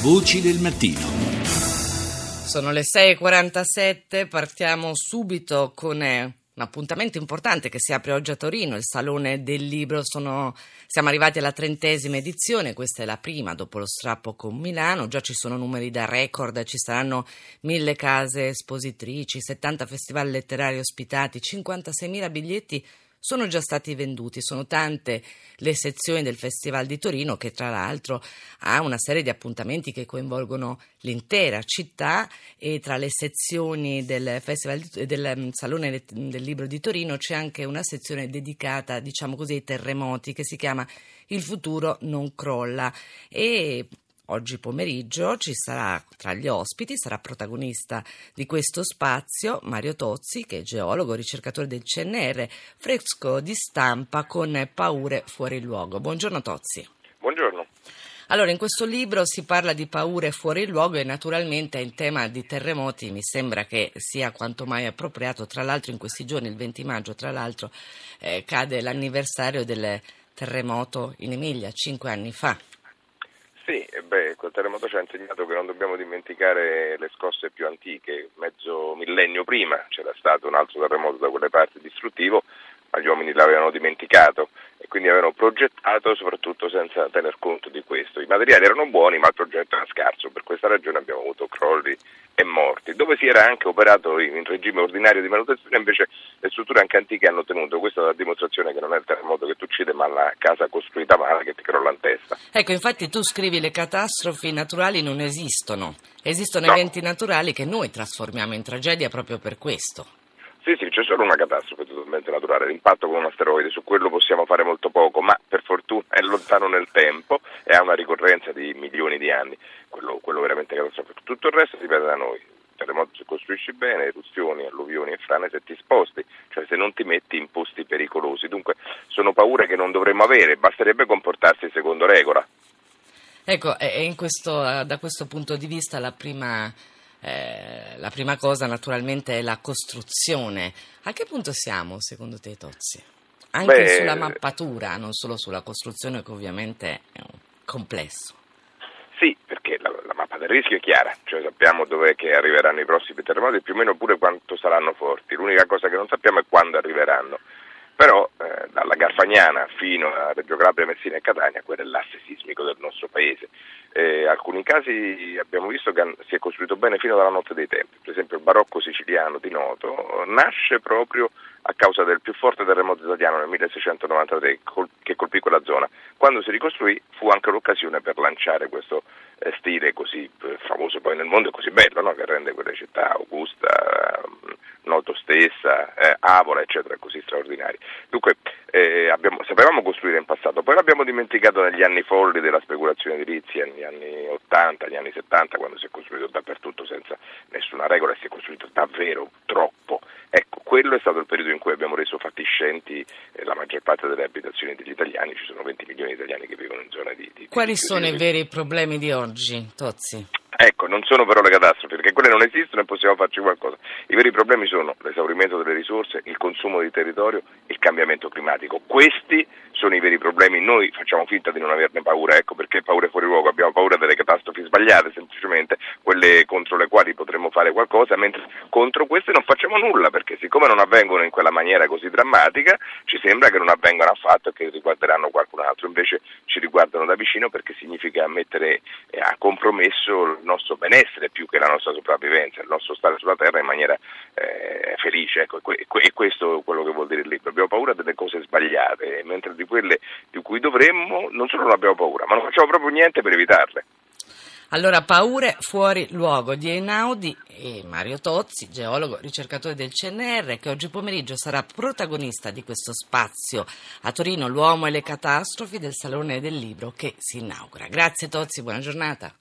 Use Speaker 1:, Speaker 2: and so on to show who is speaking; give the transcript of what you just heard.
Speaker 1: Voci del mattino.
Speaker 2: Sono le 6.47, partiamo subito con eh, un appuntamento importante che si apre oggi a Torino, il Salone del Libro. Sono, siamo arrivati alla trentesima edizione, questa è la prima dopo lo strappo con Milano. Già ci sono numeri da record, ci saranno mille case espositrici, 70 festival letterari ospitati, 56.000 biglietti sono già stati venduti. Sono tante le sezioni del Festival di Torino che tra l'altro ha una serie di appuntamenti che coinvolgono l'intera città e tra le sezioni del, Festival del mm, Salone del Libro di Torino c'è anche una sezione dedicata, diciamo così, ai terremoti che si chiama Il futuro non crolla e Oggi pomeriggio ci sarà tra gli ospiti, sarà protagonista di questo spazio Mario Tozzi, che è geologo, ricercatore del CNR, fresco di stampa con paure fuori luogo. Buongiorno Tozzi.
Speaker 3: Buongiorno.
Speaker 2: Allora, in questo libro si parla di paure fuori luogo e naturalmente in tema di terremoti mi sembra che sia quanto mai appropriato. Tra l'altro in questi giorni, il 20 maggio, tra l'altro, eh, cade l'anniversario del terremoto in Emilia, cinque anni fa.
Speaker 3: Beh, quel terremoto ci ha insegnato che non dobbiamo dimenticare le scosse più antiche. Mezzo millennio prima c'era stato un altro terremoto da quelle parti distruttivo, ma gli uomini l'avevano dimenticato e quindi avevano progettato soprattutto senza tener conto di questo. I materiali erano buoni, ma il progetto era scarso, per questa ragione abbiamo avuto crolli e morti. Dove si era anche operato in regime ordinario di manutenzione, invece le strutture anche antiche hanno tenuto. Questa è la dimostrazione che non è il terremoto che ti uccide, ma la casa costruita male che ti crolla in testa.
Speaker 2: Ecco, infatti tu scrivi le catastrofi naturali non esistono. Esistono no. eventi naturali che noi trasformiamo in tragedia proprio per questo.
Speaker 3: Sì, sì, c'è solo una catastrofe totalmente naturale, l'impatto con un asteroide, su quello possiamo fare molto poco, ma per fortuna è lontano nel tempo e ha una ricorrenza di milioni di anni, quello, quello veramente catastrofico. Tutto il resto dipende da noi, il terremoto si costruisce bene, eruzioni, alluvioni e frane se ti sposti, cioè se non ti metti in posti pericolosi. Dunque sono paure che non dovremmo avere, basterebbe comportarsi secondo regola.
Speaker 2: Ecco, questo, da questo punto di vista la prima eh, la prima cosa naturalmente è la costruzione. A che punto siamo secondo te Tozzi? Anche Beh, sulla mappatura, non solo sulla costruzione che ovviamente è un complesso.
Speaker 3: Sì, perché la, la mappa del rischio è chiara, cioè sappiamo dove arriveranno i prossimi terremoti e più o meno pure quanto saranno forti. L'unica cosa che non sappiamo è quando arriveranno però eh, dalla Garfagnana fino a Reggio Calabria, Messina e Catania quello è l'asse sismico del nostro paese. Eh, alcuni casi abbiamo visto che si è costruito bene fino alla notte dei tempi, per esempio il barocco siciliano di Noto nasce proprio a causa del più forte terremoto italiano nel 1693 col- che colpì quella zona. Quando si ricostruì fu anche l'occasione per lanciare questo eh, stile così eh, famoso poi nel mondo e così bello, no? che rende quelle città Augusta, Noto stessa, Avola, eccetera, così straordinari. Dunque, eh, abbiamo, sapevamo costruire in passato, poi l'abbiamo dimenticato negli anni folli della speculazione edilizia, negli anni 80, negli anni 70, quando si è costruito dappertutto senza nessuna regola e si è costruito davvero troppo. Ecco, quello è stato il periodo in cui abbiamo reso fatiscenti eh, la maggior parte delle abitazioni degli italiani, ci sono 20 milioni di italiani che vivono in zone di... di
Speaker 2: Quali
Speaker 3: di
Speaker 2: sono i veri problemi di oggi, Tozzi?
Speaker 3: Ecco, non sono però le catastrofi, perché quelle non esistono e possiamo farci qualcosa. I veri problemi sono l'esaurimento delle risorse, il consumo di territorio, il cambiamento climatico. Questi sono i veri problemi, noi facciamo finta di non averne paura, ecco perché paure fuori luogo, abbiamo paura delle catastrofi sbagliate, semplicemente quelle contro le quali potremmo fare qualcosa, mentre contro queste non facciamo nulla, perché siccome non avvengono in quella maniera così drammatica, ci sembra che non avvengano affatto e che riguarderanno qualcun altro, invece ci riguardano da vicino perché significa mettere a compromesso nostro benessere più che la nostra sopravvivenza, il nostro stare sulla terra in maniera eh, felice. Ecco, e questo è quello che vuol dire il libro. Abbiamo paura delle cose sbagliate, mentre di quelle di cui dovremmo non solo non abbiamo paura, ma non facciamo proprio niente per evitarle.
Speaker 2: Allora, paure fuori luogo di Einaudi e Mario Tozzi, geologo, ricercatore del CNR, che oggi pomeriggio sarà protagonista di questo spazio a Torino, l'uomo e le catastrofi del Salone del Libro che si inaugura. Grazie Tozzi, buona giornata.